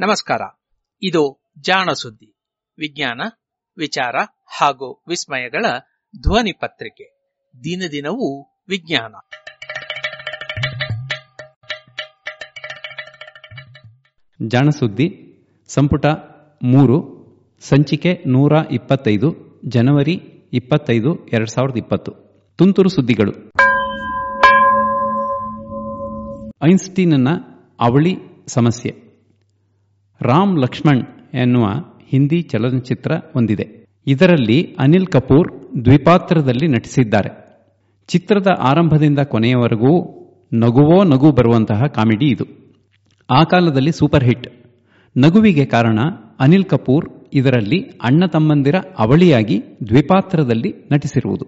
ನಮಸ್ಕಾರ. ಇದು ಜಾಣ ಸುದ್ದಿ. ವಿಜ್ಞಾನ, ವಿಚಾರ ಹಾಗೂ ವಿಸ್ಮಯಗಳ ಧ್ವನಿ ಪತ್ರಿಕೆ. ದಿನದಿನವೂ ವಿಜ್ಞಾನ. ಜಾಣಸುದ್ದಿ ಸಂಪುಟ ಮೂರು, ಸಂಚಿಕೆ ನೂರ ಇಪ್ಪತ್ತೈದು, ಜನವರಿ ಇಪ್ಪತ್ತೈದು, ಎರಡ್ ಸಾವಿರದ ಇಪ್ಪತ್ತು. ತುಂತುರು ಸುದ್ದಿಗಳು. ಐನ್ಸ್ಟೀನ್ನ ಅವಳಿ ಸಮಸ್ಯೆ. ರಾಮ್ ಲಕ್ಷ್ಮಣ್ ಎನ್ನುವ ಹಿಂದಿ ಚಲನಚಿತ್ರ ಹೊಂದಿದೆ ಇದರಲ್ಲಿ ಅನಿಲ್ ಕಪೂರ್ ದ್ವಿಪಾತ್ರದಲ್ಲಿ ನಟಿಸಿದ್ದಾರೆ. ಚಿತ್ರದ ಆರಂಭದಿಂದ ಕೊನೆಯವರೆಗೂ ನಗುವೋ ನಗು ಬರುವಂತಹ ಕಾಮಿಡಿ ಇದು. ಆ ಕಾಲದಲ್ಲಿ ಸೂಪರ್ ಹಿಟ್. ನಗುವಿಗೆ ಕಾರಣ ಅನಿಲ್ ಕಪೂರ್ ಇದರಲ್ಲಿ ಅಣ್ಣ ತಮ್ಮಂದಿರ ಅವಳಿಯಾಗಿ ದ್ವಿಪಾತ್ರದಲ್ಲಿ ನಟಿಸಿರುವುದು.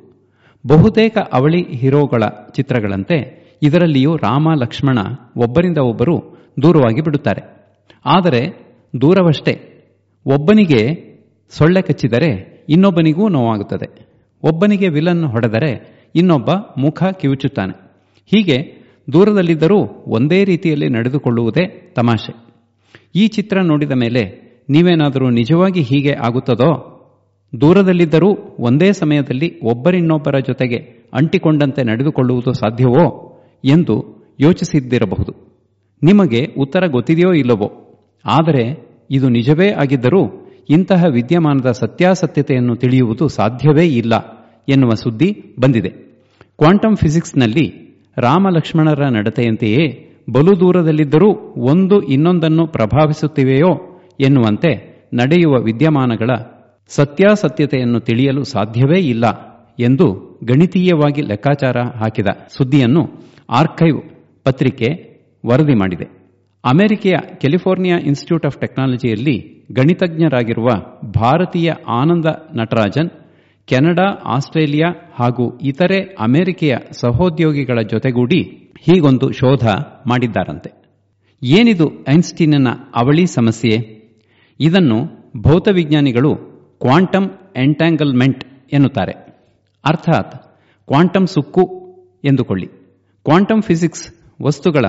ಬಹುತೇಕ ಅವಳಿ ಹೀರೋಗಳ ಚಿತ್ರಗಳಂತೆ ಇದರಲ್ಲಿಯೂ ರಾಮ ಲಕ್ಷ್ಮಣ ಒಬ್ಬರಿಂದ ಒಬ್ಬರು ದೂರವಾಗಿ ಬಿಡುತ್ತಾರೆ. ಆದರೆ ದೂರವಷ್ಟೇ, ಒಬ್ಬನಿಗೆ ಸೊಳ್ಳೆ ಕಚ್ಚಿದರೆ ಇನ್ನೊಬ್ಬನಿಗೂ ನೋವಾಗುತ್ತದೆ. ಒಬ್ಬನಿಗೆ ವಿಲನ್ ಹೊಡೆದರೆ ಇನ್ನೊಬ್ಬ ಮುಖ ಕಿವುಚುತ್ತಾನೆ. ಹೀಗೆ ದೂರದಲ್ಲಿದ್ದರೂ ಒಂದೇ ರೀತಿಯಲ್ಲಿ ನಡೆದುಕೊಳ್ಳುವುದೇ ತಮಾಷೆ. ಈ ಚಿತ್ರ ನೋಡಿದ ಮೇಲೆ ನೀವೇನಾದರೂ ನಿಜವಾಗಿ ಹೀಗೆ ಆಗುತ್ತದೋ? ದೂರದಲ್ಲಿದ್ದರೂ ಒಂದೇ ಸಮಯದಲ್ಲಿ ಒಬ್ಬರಿನ್ನೊಬ್ಬರ ಜೊತೆಗೆ ಅಂಟಿಕೊಂಡಂತೆ ನಡೆದುಕೊಳ್ಳುವುದು ಸಾಧ್ಯವೋ ಎಂದು ಯೋಚಿಸಿದ್ದಿರಬಹುದು. ನಿಮಗೆ ಉತ್ತರ ಗೊತ್ತಿದೆಯೋ ಇಲ್ಲವೋ? ಆದರೆ ಇದು ನಿಜವೇ ಆಗಿದ್ದರೂ ಇಂತಹ ವಿದ್ಯಮಾನದ ಸತ್ಯಾಸತ್ಯತೆಯನ್ನು ತಿಳಿಯುವುದು ಸಾಧ್ಯವೇ ಇಲ್ಲ ಎನ್ನುವ ಸುದ್ದಿ ಬಂದಿದೆ. ಕ್ವಾಂಟಮ್ ಫಿಸಿಕ್ಸ್ನಲ್ಲಿ ರಾಮ ಲಕ್ಷ್ಮಣರ ನಡತೆಯಂತೆಯೇ ಬಲು ದೂರದಲ್ಲಿದ್ದರೂ ಒಂದು ಇನ್ನೊಂದನ್ನು ಪ್ರಭಾವಿಸುತ್ತಿವೆಯೋ ಎನ್ನುವಂತೆ ನಡೆಯುವ ವಿದ್ಯಮಾನಗಳ ಸತ್ಯಾಸತ್ಯತೆಯನ್ನು ತಿಳಿಯಲು ಸಾಧ್ಯವೇ ಇಲ್ಲ ಎಂದು ಗಣಿತೀಯವಾಗಿ ಲೆಕ್ಕಾಚಾರ ಹಾಕಿದ ಸುದ್ದಿಯನ್ನು ಆರ್ಕೈವ್ ಪತ್ರಿಕೆ ವರದಿ ಮಾಡಿದೆ. ಅಮೆರಿಕೆಯ ಕ್ಯಾಲಿಫೋರ್ನಿಯಾ ಇನ್ಸ್ಟಿಟ್ಯೂಟ್ ಆಫ್ ಟೆಕ್ನಾಲಜಿಯಲ್ಲಿ ಗಣಿತಜ್ಞರಾಗಿರುವ ಭಾರತೀಯ ಆನಂದ ನಟರಾಜನ್, ಕೆನಡಾ, ಆಸ್ಟ್ರೇಲಿಯಾ ಹಾಗೂ ಇತರೆ ಅಮೆರಿಕೆಯ ಸಹೋದ್ಯೋಗಿಗಳ ಜೊತೆಗೂಡಿ ಹೀಗೊಂದು ಶೋಧ ಮಾಡಿದ್ದಾರಂತೆ. ಏನಿದು ಐನ್ಸ್ಟೀನ್ನ ಅವಳಿ ಸಮಸ್ಯೆ? ಇದನ್ನು ಭೌತವಿಜ್ಞಾನಿಗಳು ಕ್ವಾಂಟಮ್ ಎಂಟ್ಯಾಂಗಲ್ಮೆಂಟ್ ಎನ್ನುತ್ತಾರೆ. ಅರ್ಥಾತ್ ಕ್ವಾಂಟಮ್ ಸುಕ್ಕು ಎಂದುಕೊಳ್ಳಿ. ಕ್ವಾಂಟಮ್ ಫಿಸಿಕ್ಸ್ ವಸ್ತುಗಳ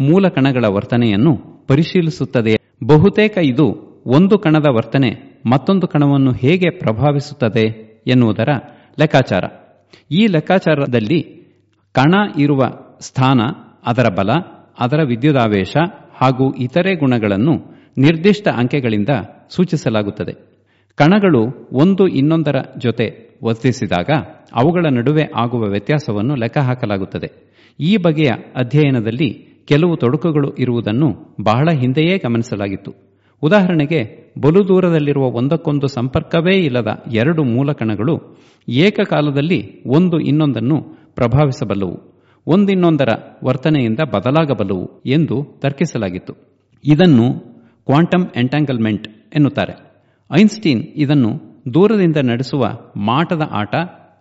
ಮೂಲ ಕಣಗಳ ವರ್ತನೆಯನ್ನು ಪರಿಶೀಲಿಸುತ್ತದೆ. ಬಹುತೇಕ ಇದು ಒಂದು ಕಣದ ವರ್ತನೆ ಮತ್ತೊಂದು ಕಣವನ್ನು ಹೇಗೆ ಪ್ರಭಾವಿಸುತ್ತದೆ ಎನ್ನುವುದರ ಲೆಕ್ಕಾಚಾರ. ಈ ಲೆಕ್ಕಾಚಾರದಲ್ಲಿ ಕಣ ಇರುವ ಸ್ಥಾನ, ಅದರ ಬಲ, ಅದರ ವಿದ್ಯುದಾವೇಶ ಹಾಗೂ ಇತರೆ ಗುಣಗಳನ್ನು ನಿರ್ದಿಷ್ಟ ಅಂಕೆಗಳಿಂದ ಸೂಚಿಸಲಾಗುತ್ತದೆ. ಕಣಗಳು ಒಂದು ಇನ್ನೊಂದರ ಜೊತೆ ವರ್ತಿಸಿದಾಗ ಅವುಗಳ ನಡುವೆ ಆಗುವ ವ್ಯತ್ಯಾಸವನ್ನು ಲೆಕ್ಕಹಾಕಲಾಗುತ್ತದೆ ಈ ಬಗೆಯ ಅಧ್ಯಯನದಲ್ಲಿ ಕೆಲವು ತೊಡಕುಗಳು ಇರುವುದನ್ನು ಬಹಳ ಹಿಂದೆಯೇ ಗಮನಿಸಲಾಗಿತ್ತು. ಉದಾಹರಣೆಗೆ, ಬಲು ದೂರದಲ್ಲಿರುವ ಒಂದಕ್ಕೊಂದು ಸಂಪರ್ಕವೇ ಇಲ್ಲದ ಎರಡು ಮೂಲ ಕಣಗಳು ಏಕಕಾಲದಲ್ಲಿ ಒಂದು ಇನ್ನೊಂದನ್ನು ಪ್ರಭಾವಿಸಬಲ್ಲವು, ಒಂದಿನ್ನೊಂದರ ವರ್ತನೆಯಿಂದ ಬದಲಾಗಬಲ್ಲವು ಎಂದು ತರ್ಕಿಸಲಾಗಿತ್ತು. ಇದನ್ನು ಕ್ವಾಂಟಮ್ ಎಂಟ್ಯಾಂಗಲ್ಮೆಂಟ್ ಎನ್ನುತ್ತಾರೆ. ಐನ್ಸ್ಟೀನ್ ಇದನ್ನು ದೂರದಿಂದ ನಡೆಸುವ ಮಾಟದ ಆಟ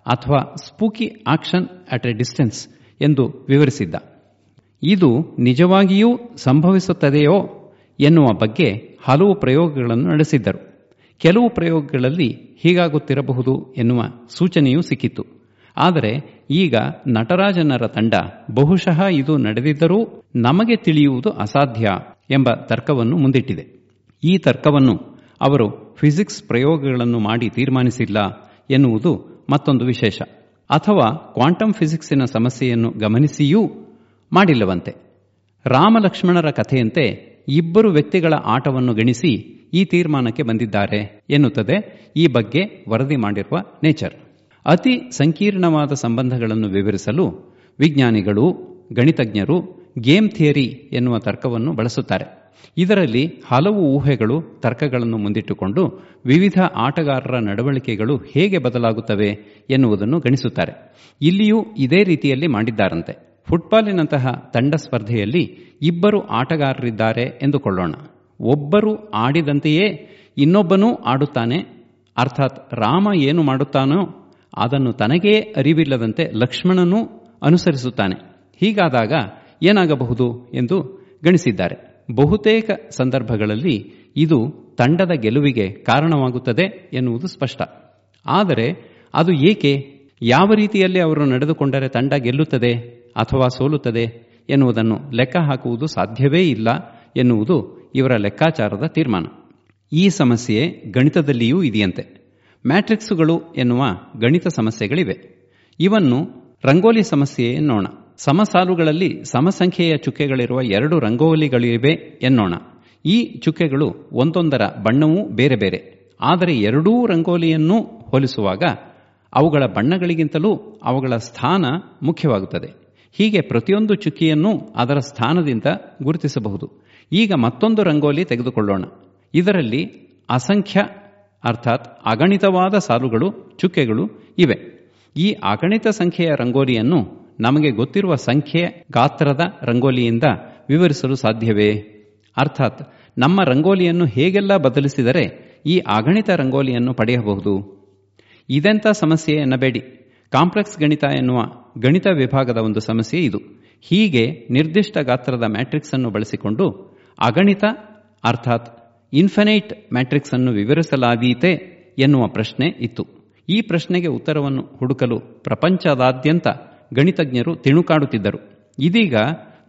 ಅಥವಾ spooky action at a distance ಎಂದು ವಿವರಿಸಿದ್ದ. ಇದು ನಿಜವಾಗಿಯೂ ಸಂಭವಿಸುತ್ತದೆಯೋ ಎನ್ನುವ ಬಗ್ಗೆ ಹಲವು ಪ್ರಯೋಗಗಳನ್ನು ನಡೆಸಿದ್ದರು. ಕೆಲವು ಪ್ರಯೋಗಗಳಲ್ಲಿ ಹೀಗಾಗುತ್ತಿರಬಹುದು ಎನ್ನುವ ಸೂಚನೆಯೂ ಸಿಕ್ಕಿತ್ತು ಆದರೆ ಈಗ ನಟರಾಜನರ ತಂಡ ಬಹುಶಃ ಇದು ನಡೆದಿದ್ದರೂ ನಮಗೆ ತಿಳಿಯುವುದು ಅಸಾಧ್ಯ ಎಂಬ ತರ್ಕವನ್ನು ಮುಂದಿಟ್ಟಿದೆ. ಈ ತರ್ಕವನ್ನು ಅವರು ಫಿಸಿಕ್ಸ್ ಪ್ರಯೋಗಗಳನ್ನು ಮಾಡಿ ತೀರ್ಮಾನಿಸಿಲ್ಲ ಎನ್ನುವುದು ಮತ್ತೊಂದು ವಿಶೇಷ. ಅಥವಾ ಕ್ವಾಂಟಮ್ ಫಿಸಿಕ್ಸಿನ ಸಮಸ್ಯೆಯನ್ನು ಗಮನಿಸಿಯೂ ಮಾಡಿಲ್ಲವಂತೆ. ರಾಮಲಕ್ಷ್ಮಣರ ಕಥೆಯಂತೆ ಇಬ್ಬರು ವ್ಯಕ್ತಿಗಳ ಆಟವನ್ನು ಗಣಿಸಿ ಈ ತೀರ್ಮಾನಕ್ಕೆ ಬಂದಿದ್ದಾರೆ ಎನ್ನುತ್ತದೆ ಈ ಬಗ್ಗೆ ವರದಿ ಮಾಡಿರುವ ನೇಚರ್. ಅತಿ ಸಂಕೀರ್ಣವಾದ ಸಂಬಂಧಗಳನ್ನು ವಿವರಿಸಲು ವಿಜ್ಞಾನಿಗಳು, ಗಣಿತಜ್ಞರು, ಗೇಮ್ ಥಿಯರಿ ಎನ್ನುವ ತರ್ಕವನ್ನು ಬಳಸುತ್ತಾರೆ. ಇದರಲ್ಲಿ ಹಲವು ಊಹೆಗಳು, ತರ್ಕಗಳನ್ನು ಮುಂದಿಟ್ಟುಕೊಂಡು ವಿವಿಧ ಆಟಗಾರರ ನಡವಳಿಕೆಗಳು ಹೇಗೆ ಬದಲಾಗುತ್ತವೆ ಎನ್ನುವುದನ್ನು ಗಣಿಸುತ್ತಾರೆ. ಇಲ್ಲಿಯೂ ಇದೇ ರೀತಿಯಲ್ಲಿ ಮಾಡಿದ್ದಾರಂತೆ. ಫುಟ್ಬಾಲಿನಂತಹ ತಂಡ ಸ್ಪರ್ಧೆಯಲ್ಲಿ ಇಬ್ಬರು ಆಟಗಾರರಿದ್ದಾರೆ ಎಂದುಕೊಳ್ಳೋಣ. ಒಬ್ಬರು ಆಡಿದಂತೆಯೇ ಇನ್ನೊಬ್ಬನೂ ಆಡುತ್ತಾನೆ. ಅರ್ಥಾತ್ ರಾಮ ಏನು ಮಾಡುತ್ತಾನೋ ಅದನ್ನು ತನಗೇ ಅರಿವಿಲ್ಲದಂತೆ ಲಕ್ಷ್ಮಣನೂ ಅನುಸರಿಸುತ್ತಾನೆ. ಹೀಗಾದಾಗ ಏನಾಗಬಹುದು ಎಂದು ಗಣಿಸಿದ್ದಾರೆ. ಬಹುತೇಕ ಸಂದರ್ಭಗಳಲ್ಲಿ ಇದು ತಂಡದ ಗೆಲುವಿಗೆ ಕಾರಣವಾಗುತ್ತದೆ ಎನ್ನುವುದು ಸ್ಪಷ್ಟ. ಆದರೆ ಅದು ಏಕೆ ಯಾವ ರೀತಿಯಲ್ಲಿ ಅವರು ನಡೆದುಕೊಂಡರೆ ತಂಡ ಗೆಲ್ಲುತ್ತದೆ ಅಥವಾ ಸೋಲುತ್ತದೆ ಎನ್ನುವುದನ್ನು ಲೆಕ್ಕ ಹಾಕುವುದು ಸಾಧ್ಯವೇ ಇಲ್ಲ ಎನ್ನುವುದು ಇವರ ಲೆಕ್ಕಾಚಾರದ ತೀರ್ಮಾನ. ಈ ಸಮಸ್ಯೆ ಗಣಿತದಲ್ಲಿಯೂ ಇದೆಯಂತೆ. ಮ್ಯಾಟ್ರಿಕ್ಸುಗಳು ಎನ್ನುವ ಗಣಿತ ಸಮಸ್ಯೆಗಳಿವೆ. ಇವನ್ನು ರಂಗೋಲಿ ಸಮಸ್ಯೆ ಎನ್ನೋಣ. ಸಮಸಾಲುಗಳಲ್ಲಿ ಸಮಸಂಖ್ಯೆಯ ಚುಕ್ಕೆಗಳಿರುವ ಎರಡು ರಂಗೋಲಿಗಳಿವೆ ಎನ್ನೋಣ. ಈ ಚುಕ್ಕೆಗಳು ಒಂದೊಂದರ ಬಣ್ಣವೂ ಬೇರೆ ಬೇರೆ. ಆದರೆ ಎರಡೂ ರಂಗೋಲಿಯನ್ನು ಹೋಲಿಸುವಾಗ ಅವುಗಳ ಬಣ್ಣಗಳಿಗಿಂತಲೂ ಅವುಗಳ ಸ್ಥಾನ ಮುಖ್ಯವಾಗುತ್ತದೆ. ಹೀಗೆ ಪ್ರತಿಯೊಂದು ಚುಕ್ಕಿಯನ್ನು ಅದರ ಸ್ಥಾನದಿಂದ ಗುರುತಿಸಬಹುದು. ಈಗ ಮತ್ತೊಂದು ರಂಗೋಲಿ ತೆಗೆದುಕೊಳ್ಳೋಣ. ಇದರಲ್ಲಿ ಅಸಂಖ್ಯ, ಅರ್ಥಾತ್ ಅಗಣಿತವಾದ ಸಾಲುಗಳು, ಚುಕ್ಕೆಗಳು ಇವೆ. ಈ ಅಗಣಿತ ಸಂಖ್ಯೆಯ ರಂಗೋಲಿಯನ್ನು ನಮಗೆ ಗೊತ್ತಿರುವ ಸಂಖ್ಯೆ ಗಾತ್ರದ ರಂಗೋಲಿಯಿಂದ ವಿವರಿಸಲು ಸಾಧ್ಯವೇ? ಅರ್ಥಾತ್ ನಮ್ಮ ರಂಗೋಲಿಯನ್ನು ಹೇಗೆಲ್ಲ ಬದಲಿಸಿದರೆ ಈ ಅಗಣಿತ ರಂಗೋಲಿಯನ್ನು ಪಡೆಯಬಹುದು? ಇದೆಂಥ ಸಮಸ್ಯೆ ಎನ್ನಬೇಡಿ. ಕಾಂಪ್ಲೆಕ್ಸ್ ಗಣಿತ ಎನ್ನುವ ಗಣಿತ ವಿಭಾಗದ ಒಂದು ಸಮಸ್ಯೆ ಇದು. ಹೀಗೆ ನಿರ್ದಿಷ್ಟ ಗಾತ್ರದ ಮ್ಯಾಟ್ರಿಕ್ಸ್ ಅನ್ನು ಬಳಸಿಕೊಂಡು ಅಗಣಿತ ಅರ್ಥಾತ್ ಇನ್ಫಿನೈಟ್ ಮ್ಯಾಟ್ರಿಕ್ಸ್ ಅನ್ನು ವಿವರಿಸಲಾದೀತೆ ಎನ್ನುವ ಪ್ರಶ್ನೆ ಇತ್ತು. ಈ ಪ್ರಶ್ನೆಗೆ ಉತ್ತರವನ್ನು ಹುಡುಕಲು ಪ್ರಪಂಚದಾದ್ಯಂತ ಗಣಿತಜ್ಞರು ತಿಣುಕಾಡುತ್ತಿದ್ದರು. ಇದೀಗ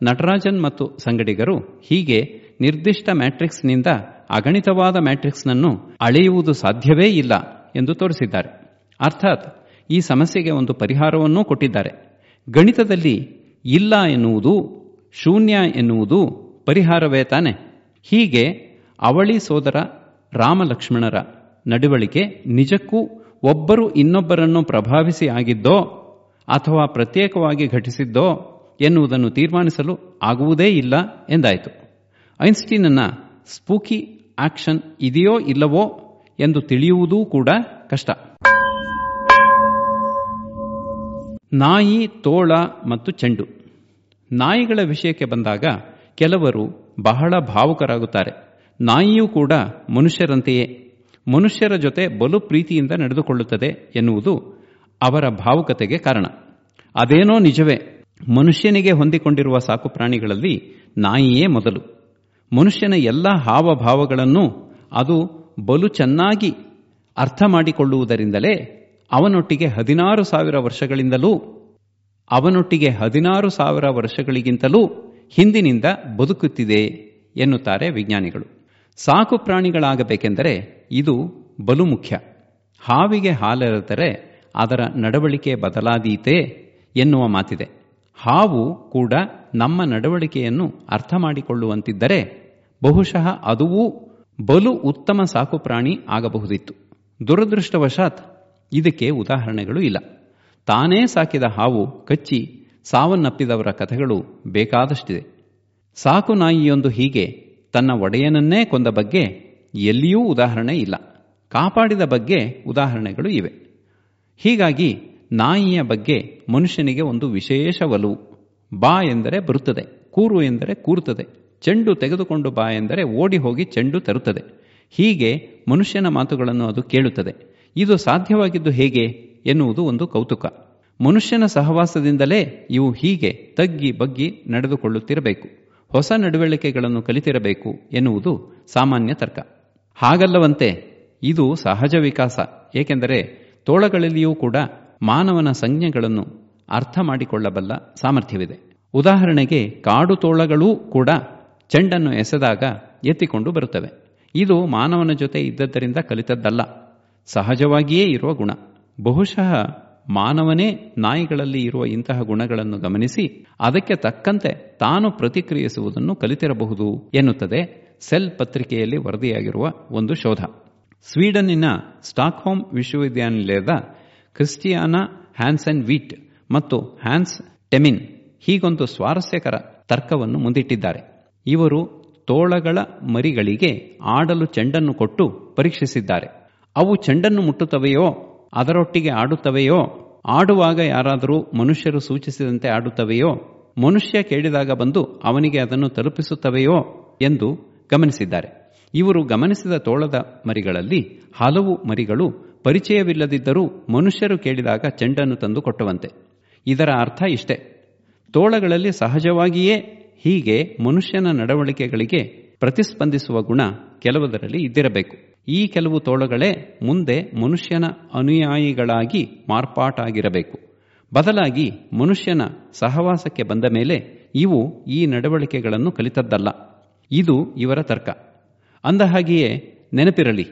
ನಟರಾಜನ್ ಮತ್ತು ಸಂಗಡಿಗರು ಹೀಗೆ ನಿರ್ದಿಷ್ಟ ಮ್ಯಾಟ್ರಿಕ್ಸ್ನಿಂದ ಅಗಣಿತವಾದ ಮ್ಯಾಟ್ರಿಕ್ಸ್ನನ್ನು ಅಳೆಯುವುದು ಸಾಧ್ಯವೇ ಇಲ್ಲ ಎಂದು ತೋರಿಸಿದ್ದಾರೆ. ಅರ್ಥಾತ್ ಈ ಸಮಸ್ಯೆಗೆ ಒಂದು ಪರಿಹಾರವನ್ನೂ ಕೊಟ್ಟಿದ್ದಾರೆ. ಗಣಿತದಲ್ಲಿ ಇಲ್ಲ ಎನ್ನುವುದು, ಶೂನ್ಯ ಎನ್ನುವುದು ಪರಿಹಾರವೇ ತಾನೆ. ಹೀಗೆ ಅವಳಿ ಸೋದರ ರಾಮಲಕ್ಷ್ಮಣರ ನಡವಳಿಕೆ ನಿಜಕ್ಕೂ ಒಬ್ಬರು ಇನ್ನೊಬ್ಬರನ್ನು ಪ್ರಭಾವಿಸಿ ಆಗಿದ್ದೋ ಅಥವಾ ಪ್ರತ್ಯೇಕವಾಗಿ ಘಟಿಸಿದ್ದೋ ಎನ್ನುವುದನ್ನು ತೀರ್ಮಾನಿಸಲು ಆಗುವುದೇ ಇಲ್ಲ ಎಂದಾಯಿತು. ಐನ್ಸ್ಟೀನನ್ನ ಸ್ಪೂಕಿ ಆಕ್ಷನ್ ಇದೆಯೋ ಇಲ್ಲವೋ ಎಂದು ತಿಳಿಯುವುದೂ ಕೂಡ ಕಷ್ಟ. ನಾಯಿ, ತೋಳ ಮತ್ತು ಚೆಂಡು. ನಾಯಿಗಳ ವಿಷಯಕ್ಕೆ ಬಂದಾಗ ಕೆಲವರು ಬಹಳ ಭಾವುಕರಾಗುತ್ತಾರೆ. ನಾಯಿಯೂ ಕೂಡ ಮನುಷ್ಯರಂತೆಯೇ. ಮನುಷ್ಯರ ಜೊತೆ ಬಲು ಪ್ರೀತಿಯಿಂದ ನಡೆದುಕೊಳ್ಳುತ್ತದೆ ಎನ್ನುವುದು ಅವರ ಭಾವುಕತೆಗೆ ಕಾರಣ. ಅದೇನೋ ನಿಜವೇ. ಮನುಷ್ಯನಿಗೆ ಹೊಂದಿಕೊಂಡಿರುವ ಸಾಕು ಪ್ರಾಣಿಗಳಲ್ಲಿ ನಾಯಿಯೇ ಮೊದಲು. ಮನುಷ್ಯನ ಎಲ್ಲ ಹಾವಭಾವಗಳನ್ನು ಅದು ಬಲು ಚೆನ್ನಾಗಿ ಅರ್ಥ ಮಾಡಿಕೊಳ್ಳುವುದರಿಂದಲೇ ಅವನೊಟ್ಟಿಗೆ ಹದಿನಾರು ಸಾವಿರ ವರ್ಷಗಳಿಂದಲೂ, ಅವನೊಟ್ಟಿಗೆ ಹದಿನಾರು ಸಾವಿರ ವರ್ಷಗಳಿಗಿಂತಲೂ ಹಿಂದಿನಿಂದ ಬದುಕುತ್ತಿದೆ ಎನ್ನುತ್ತಾರೆ ವಿಜ್ಞಾನಿಗಳು. ಸಾಕು ಪ್ರಾಣಿಗಳಾಗಬೇಕೆಂದರೆ ಇದು ಬಲು ಮುಖ್ಯ. ಹಾವಿಗೆ ಹಾಲೆರೆದರೆ ಅದರ ನಡವಳಿಕೆ ಬದಲಾದೀತೆ ಎನ್ನುವ ಮಾತಿದೆ. ಹಾವು ಕೂಡ ನಮ್ಮ ನಡವಳಿಕೆಯನ್ನು ಅರ್ಥ ಮಾಡಿಕೊಳ್ಳುವಂತಿದ್ದರೆ ಬಹುಶಃ ಅದುವೂ ಬಲು ಉತ್ತಮ ಸಾಕುಪ್ರಾಣಿ ಆಗಬಹುದಿತ್ತು. ದುರದೃಷ್ಟವಶಾತ್ ಇದಕ್ಕೆ ಉದಾಹರಣೆಗಳು ಇಲ್ಲ. ತಾನೇ ಸಾಕಿದ ಹಾವು ಕಚ್ಚಿ ಸಾವನ್ನಪ್ಪಿದವರ ಕಥೆಗಳು ಬೇಕಾದಷ್ಟಿದೆ. ಸಾಕು ನಾಯಿಯೊಂದು ಹೀಗೆ ತನ್ನ ಒಡೆಯನನ್ನೇ ಕೊಂದ ಬಗ್ಗೆ ಎಲ್ಲಿಯೂ ಉದಾಹರಣೆ ಇಲ್ಲ. ಕಾಪಾಡಿದ ಬಗ್ಗೆ ಉದಾಹರಣೆಗಳು ಇವೆ. ಹೀಗಾಗಿ ನಾಯಿಯ ಬಗ್ಗೆ ಮನುಷ್ಯನಿಗೆ ಒಂದು ವಿಶೇಷ ಒಲವು ಬಾ ಎಂದರೆ ಬರುತ್ತದೆ, ಕೂರು ಎಂದರೆ ಕೂರುತ್ತದೆ, ಚೆಂಡು ತೆಗೆದುಕೊಂಡು ಬಾ ಎಂದರೆ ಓಡಿ ಹೋಗಿ ಚೆಂಡು ತರುತ್ತದೆ. ಹೀಗೆ ಮನುಷ್ಯನ ಮಾತುಗಳನ್ನು ಅದು ಕೇಳುತ್ತದೆ. ಇದು ಸಾಧ್ಯವಾಗಿದ್ದು ಹೇಗೆ ಎನ್ನುವುದು ಒಂದು ಕೌತುಕ. ಮನುಷ್ಯನ ಸಹವಾಸದಿಂದಲೇ ಇವು ಹೀಗೆ ತಗ್ಗಿ ಬಗ್ಗಿ ನಡೆದುಕೊಳ್ಳುತ್ತಿರಬೇಕು. ಹೊಸ ನಡವಳಿಕೆಗಳನ್ನು ಕಲಿತಿರಬೇಕು ಎನ್ನುವುದು ಸಾಮಾನ್ಯ ತರ್ಕ. ಹಾಗಲ್ಲವಂತೆ ಇದು ಸಹಜ ವಿಕಾಸ, ಏಕೆಂದರೆ ತೋಳಗಳಲ್ಲಿಯೂ ಕೂಡ ಮಾನವನ ಸಂಜ್ಞೆಗಳನ್ನು ಅರ್ಥ ಮಾಡಿಕೊಳ್ಳಬಲ್ಲ ಸಾಮರ್ಥ್ಯವಿದೆ. ಉದಾಹರಣೆಗೆ ಕಾಡು ತೋಳಗಳೂ ಕೂಡ ಚೆಂಡನ್ನು ಎಸೆದಾಗ ಎತ್ತಿಕೊಂಡು ಬರುತ್ತವೆ. ಇದು ಮಾನವನ ಜೊತೆ ಇದ್ದದ್ದರಿಂದ ಕಲಿತದ್ದಲ್ಲ. ಸಹಜವಾಗಿಯೇ ಇರುವ ಗುಣ. ಬಹುಶಃ ಮಾನವನೇ ನಾಯಿಗಳಲ್ಲಿ ಇರುವ ಇಂತಹ ಗುಣಗಳನ್ನು ಗಮನಿಸಿ ಅದಕ್ಕೆ ತಕ್ಕಂತೆ ತಾನು ಪ್ರತಿಕ್ರಿಯಿಸುವುದನ್ನು ಕಲಿತಿರಬಹುದು ಎನ್ನುತ್ತದೆ ಸೆಲ್ ಪತ್ರಿಕೆಯಲ್ಲಿ ವರದಿಯಾಗಿರುವ ಒಂದು ಶೋಧ. ಸ್ವೀಡನ್ನಿನ ಸ್ಟಾಕ್ಹೋಮ್ ವಿಶ್ವವಿದ್ಯಾನಿಲಯದ ಕ್ರಿಸ್ಟಿಯಾನಾ ಹ್ಯಾನ್ಸನ್ ವೀಟ್ ಮತ್ತು ಹ್ಯಾನ್ಸ್ ಟೆಮಿನ್ ಹೀಗೊಂದು ಸ್ವಾರಸ್ಯಕರ ತರ್ಕವನ್ನು ಮುಂದಿಟ್ಟಿದ್ದಾರೆ. ಇವರು ತೋಳಗಳ ಮರಿಗಳಿಗೆ ಆಡಲು ಚೆಂಡನ್ನು ಕೊಟ್ಟು ಪರೀಕ್ಷಿಸಿದ್ದಾರೆ. ಅವು ಚೆಂಡನ್ನು ಮುಟ್ಟುತ್ತವೆಯೋ, ಅದರೊಟ್ಟಿಗೆ ಆಡುತ್ತವೆಯೋ, ಆಡುವಾಗ ಯಾರಾದರೂ ಮನುಷ್ಯರು ಸೂಚಿಸಿದಂತೆ ಆಡುತ್ತವೆಯೋ, ಮನುಷ್ಯ ಕೇಳಿದಾಗ ಬಂದು ಅವನಿಗೆ ಅದನ್ನು ತಲುಪಿಸುತ್ತವೆಯೋ ಎಂದು ಗಮನಿಸಿದ್ದಾರೆ. ಇವರು ಗಮನಿಸಿದ ತೋಳದ ಮರಿಗಳಲ್ಲಿ ಹಲವು ಮರಿಗಳು ಪರಿಚಯವಿಲ್ಲದಿದ್ದರೂ ಮನುಷ್ಯರು ಕೇಳಿದಾಗ ಚೆಂಡನ್ನು ತಂದು ಕೊಟ್ಟವಂತೆ. ಇದರ ಅರ್ಥ ಇಷ್ಟೇ. ತೋಳಗಳಲ್ಲಿ ಸಹಜವಾಗಿಯೇ ಹೀಗೆ ಮನುಷ್ಯನ ನಡವಳಿಕೆಗಳಿಗೆ ಪ್ರತಿಸ್ಪಂದಿಸುವ ಗುಣ ಕೆಲವದರಲ್ಲಿ ಇದ್ದಿರಬೇಕು. ಈ ಕೆಲವು ತೋಳಗಳೇ ಮುಂದೆ ಮನುಷ್ಯನ ಅನುಯಾಯಿಗಳಾಗಿ ಮಾರ್ಪಾಟಾಗಿರಬೇಕು. ಬದಲಾಗಿ ಮನುಷ್ಯನ ಸಹವಾಸಕ್ಕೆ ಬಂದ ಮೇಲೆ ಇವು ಈ ನಡವಳಿಕೆಗಳನ್ನು ಕಲಿತದ್ದಲ್ಲ. ಇದು ಇವರ ತರ್ಕ. ಅಂದಹಾಗೆಯೇ ನೆನಪಿರಲಿ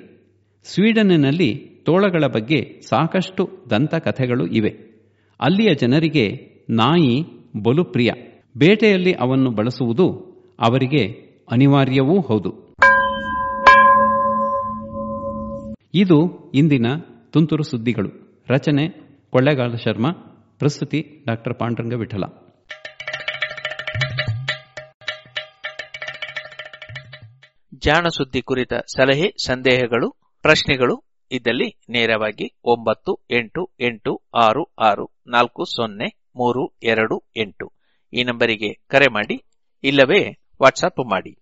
ಸ್ವೀಡನ್ನಿನಲ್ಲಿ ತೋಳಗಳ ಬಗ್ಗೆ ಸಾಕಷ್ಟು ದಂತಕಥೆಗಳು ಇವೆ. ಅಲ್ಲಿಯ ಜನರಿಗೆ ನಾಯಿ ಬಲು ಪ್ರಿಯ. ಬೇಟೆಯಲ್ಲಿ ಅವನ್ನು ಬಳಸುವುದು ಅವರಿಗೆ ಅನಿವಾರ್ಯವೂ ಹೌದು. ಇದು ಇಂದಿನ ತುಂತುರು ಸುದ್ದಿಗಳು. ರಚನೆ ಕೊಳ್ಳೇಗಾಲ ಶರ್ಮಾ, ಪ್ರಸ್ತುತಿ ಡಾಕ್ಟರ್ ಪಾಂಡುರಂಗ ವಿಠಲ ಜಾಣ ಸುದ್ದಿ ಕುರಿತ ಸಲಹೆ, ಸಂದೇಹಗಳು, ಪ್ರಶ್ನೆಗಳು ಇದ್ದಲ್ಲಿ ನೇರವಾಗಿ ಒಂಬತ್ತು ಎಂಟು ಎಂಟು ಆರು ಆರು ನಾಲ್ಕು ಸೊನ್ನೆ ಮೂರು ಎರಡು ಎಂಟು. ಈ ನಂಬರಿಗೆ ಕರೆ ಮಾಡಿ, ಇಲ್ಲವೇ ವಾಟ್ಸಪ್ ಮಾಡಿ.